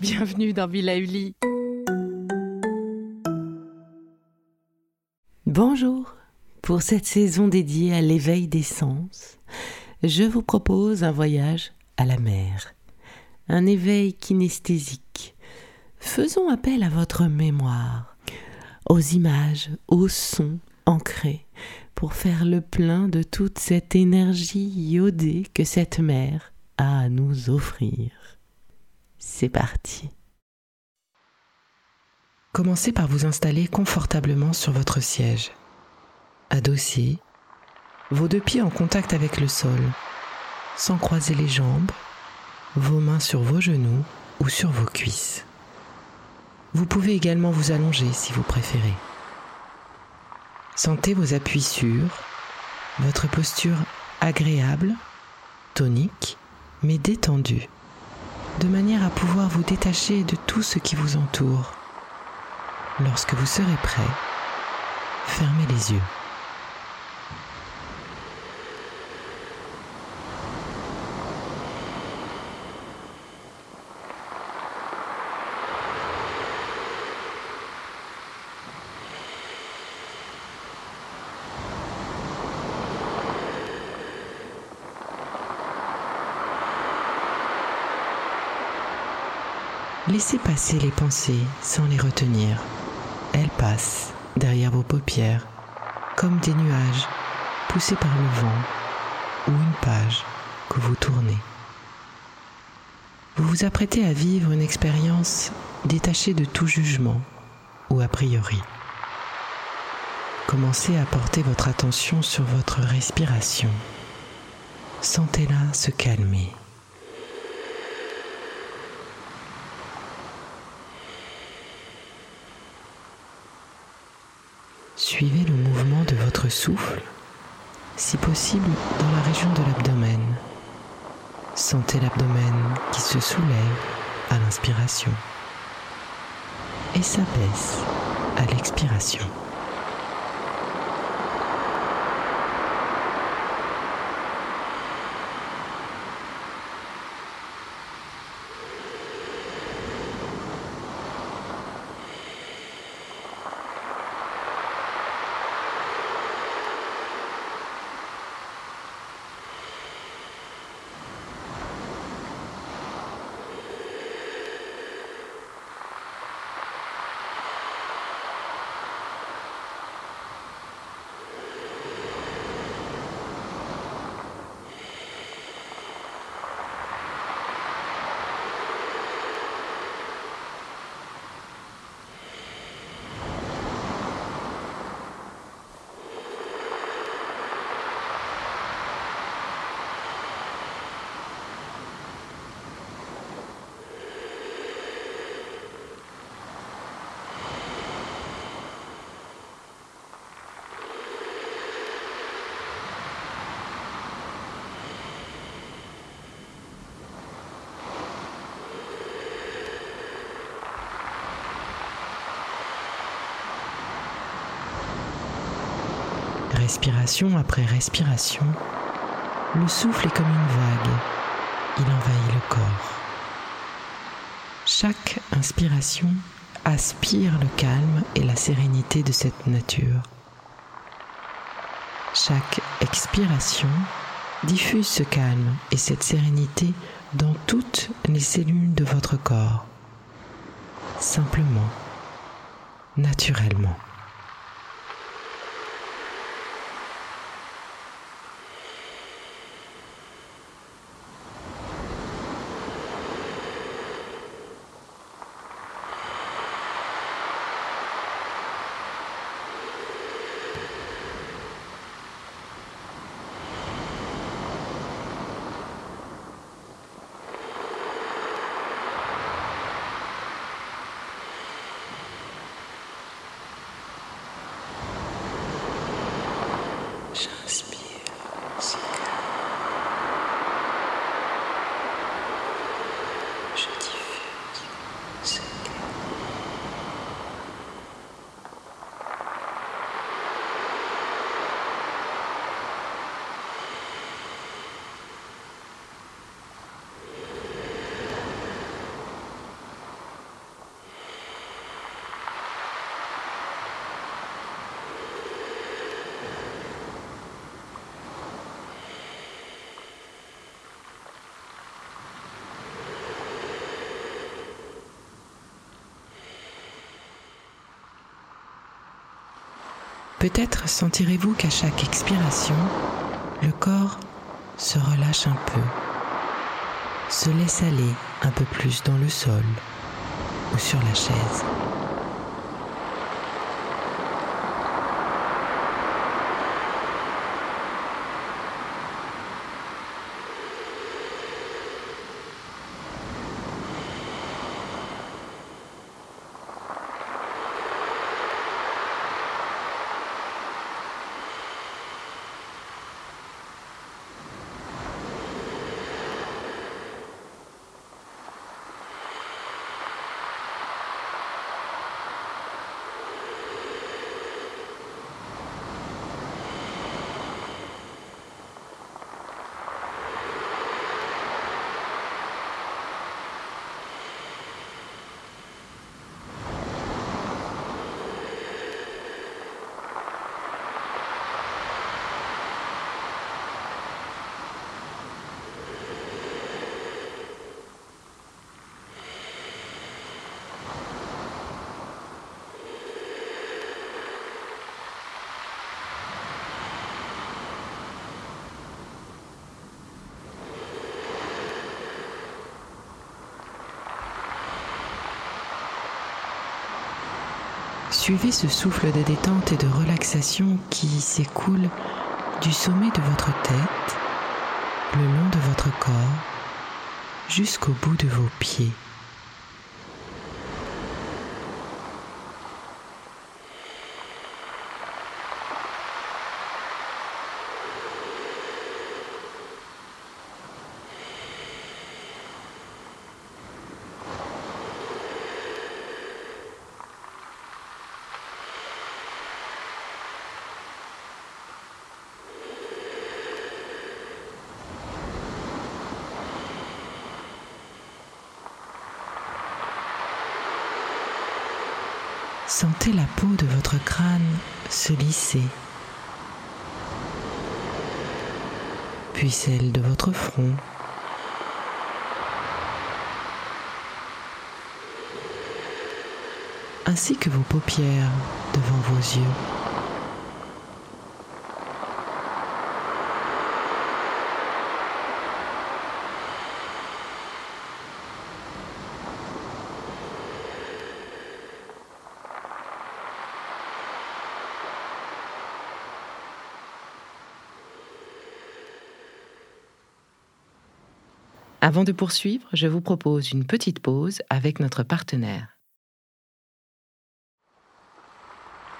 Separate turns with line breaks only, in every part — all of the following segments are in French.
Bienvenue dans Villa Uli. Bonjour. Pour cette saison dédiée à l'éveil des sens, je vous propose un voyage à la mer, un éveil kinesthésique. Faisons appel à votre mémoire, aux images, aux sons ancrés, pour faire le plein de toute cette énergie iodée que cette mer a à nous offrir. C'est parti. Commencez par vous installer confortablement sur votre siège, adossé vos deux pieds en contact avec le sol, sans croiser les jambes, vos mains sur vos genoux ou sur vos cuisses. Vous pouvez également vous allonger si vous préférez. Sentez vos appuis sûrs, votre posture agréable, tonique, mais détendue, de manière à pouvoir vous détacher de tout ce qui vous entoure. Lorsque vous serez prêt, fermez les yeux. Laissez passer les pensées sans les retenir. Elles passent derrière vos paupières comme des nuages poussés par le vent ou une page que vous tournez. Vous vous apprêtez à vivre une expérience détachée de tout jugement ou a priori. Commencez à porter votre attention sur votre respiration. Sentez-la se calmer. Suivez le mouvement de votre souffle, si possible dans la région de l'abdomen. Sentez l'abdomen qui se soulève à l'inspiration et s'abaisse à l'expiration. Respiration après respiration, le souffle est comme une vague. Il envahit le corps. Chaque inspiration aspire le calme et la sérénité de cette nature. Chaque expiration diffuse ce calme et cette sérénité dans toutes les cellules de votre corps.
simplement, naturellement. Peut-être sentirez-vous qu'à chaque expiration, le corps se relâche un peu, se laisse aller un peu plus dans le sol ou sur la chaise. Suivez ce souffle de détente et de relaxation qui s'écoule du sommet de votre tête, le long de votre corps, jusqu'au bout de vos pieds. Sentez la peau de votre crâne se lisser, puis celle de votre front. ainsi que vos paupières devant vos yeux. Avant de poursuivre, je vous propose une petite pause avec notre partenaire.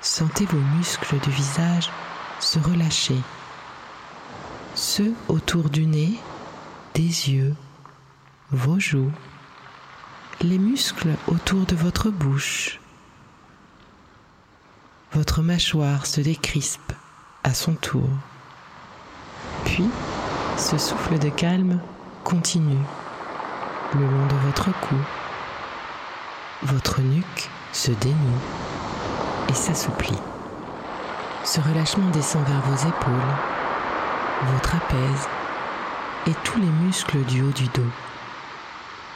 Sentez vos muscles du visage se relâcher, ceux autour du nez, des yeux, vos joues, les muscles autour de votre bouche. Votre mâchoire se décrispe à son tour. Puis, ce souffle de calme continue le long de votre cou. Votre nuque se dénoue et s'assouplit. Ce relâchement descend vers vos épaules, vos trapèzes et tous les muscles du haut du dos.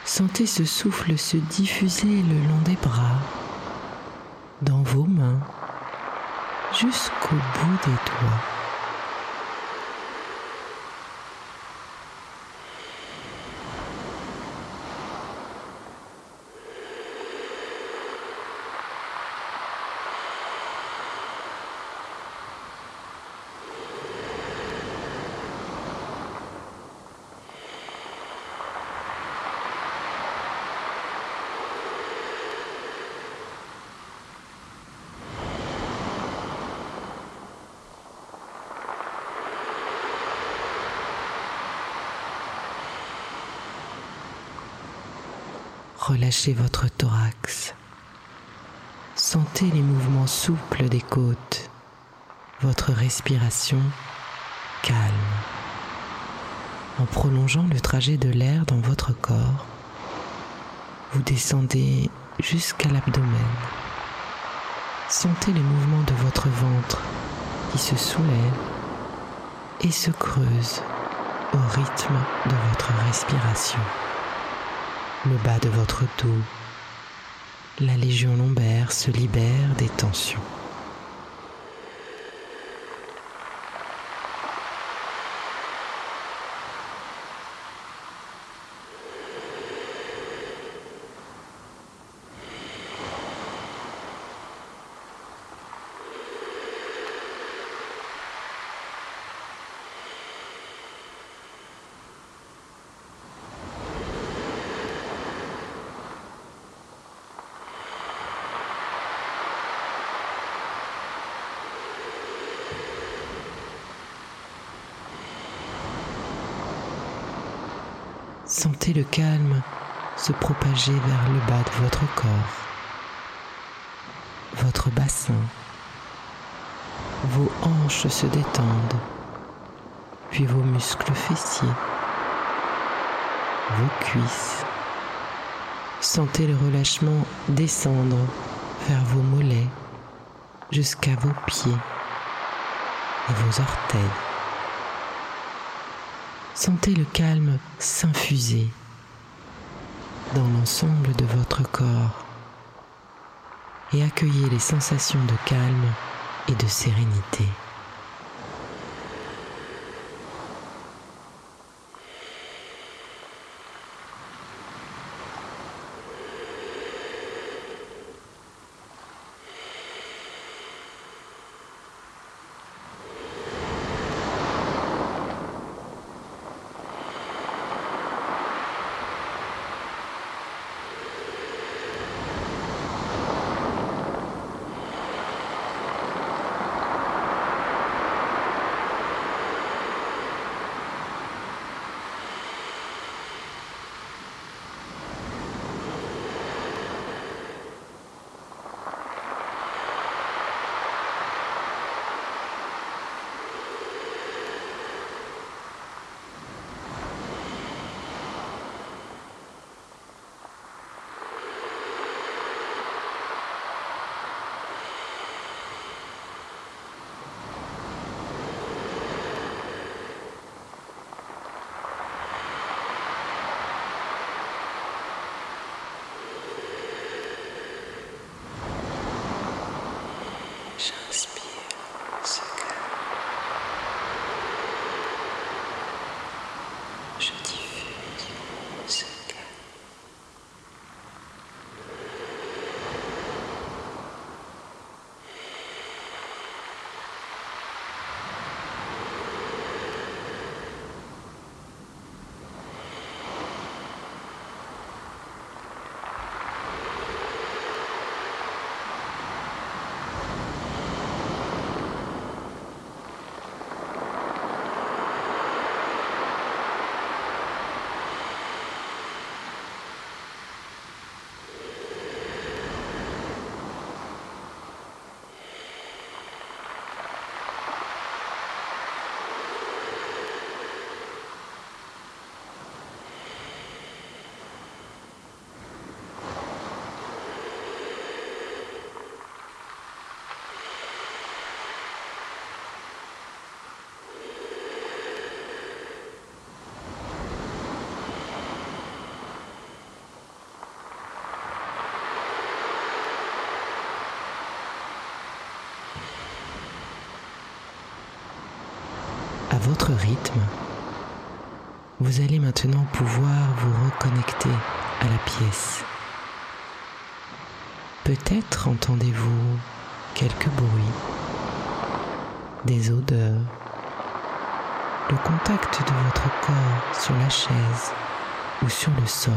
Sentez ce souffle se diffuser le long des bras, dans vos mains, jusqu'au bout des doigts. Relâchez votre thorax. Sentez les mouvements souples des côtes, votre respiration calme. En prolongeant le trajet de l'air dans votre corps, vous descendez jusqu'à l'abdomen. Sentez les mouvements de votre ventre qui se soulève et se creuse au rythme de votre respiration le bas de votre dos, la légion lombaire se libère des tensions. Sentez le calme se propager vers le bas de votre corps, votre bassin, vos hanches se détendent, puis vos muscles fessiers, vos cuisses. Sentez le relâchement descendre vers vos mollets jusqu'à vos pieds et vos orteils. Sentez le calme s'infuser dans l'ensemble de votre corps et accueillez les sensations de calme et de sérénité. Votre rythme, vous allez maintenant pouvoir vous reconnecter à la pièce. Peut-être entendez-vous quelques bruits, des odeurs, le contact de votre corps sur la chaise ou sur le sol.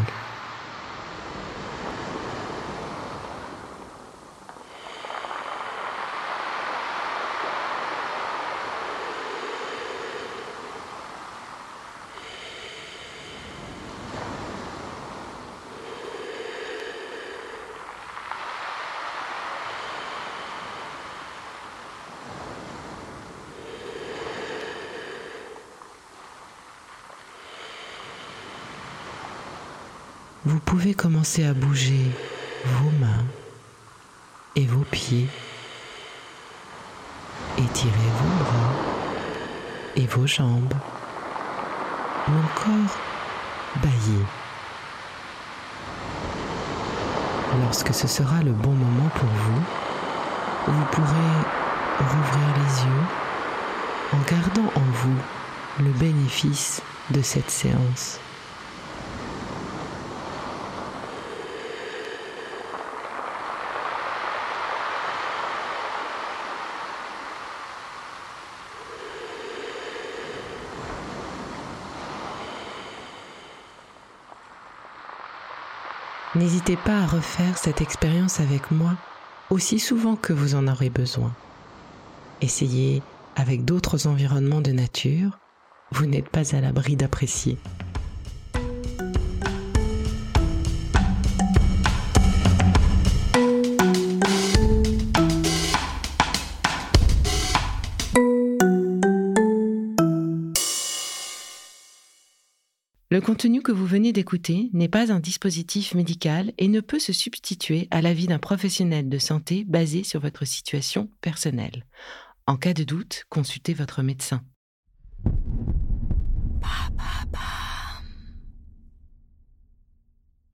Vous pouvez commencer à bouger vos mains et vos pieds, étirer vos bras et vos jambes, ou encore bailler. Lorsque ce sera le bon moment pour vous, vous pourrez rouvrir les yeux en gardant en vous le bénéfice de cette séance. N'hésitez pas à refaire cette expérience avec moi aussi souvent que vous en aurez besoin. Essayez avec d'autres environnements de nature, vous n'êtes pas à l'abri d'apprécier. Le contenu que vous venez d'écouter n'est pas un dispositif médical et ne peut se substituer à l'avis d'un professionnel de santé basé sur votre situation personnelle. En cas de doute, consultez votre médecin.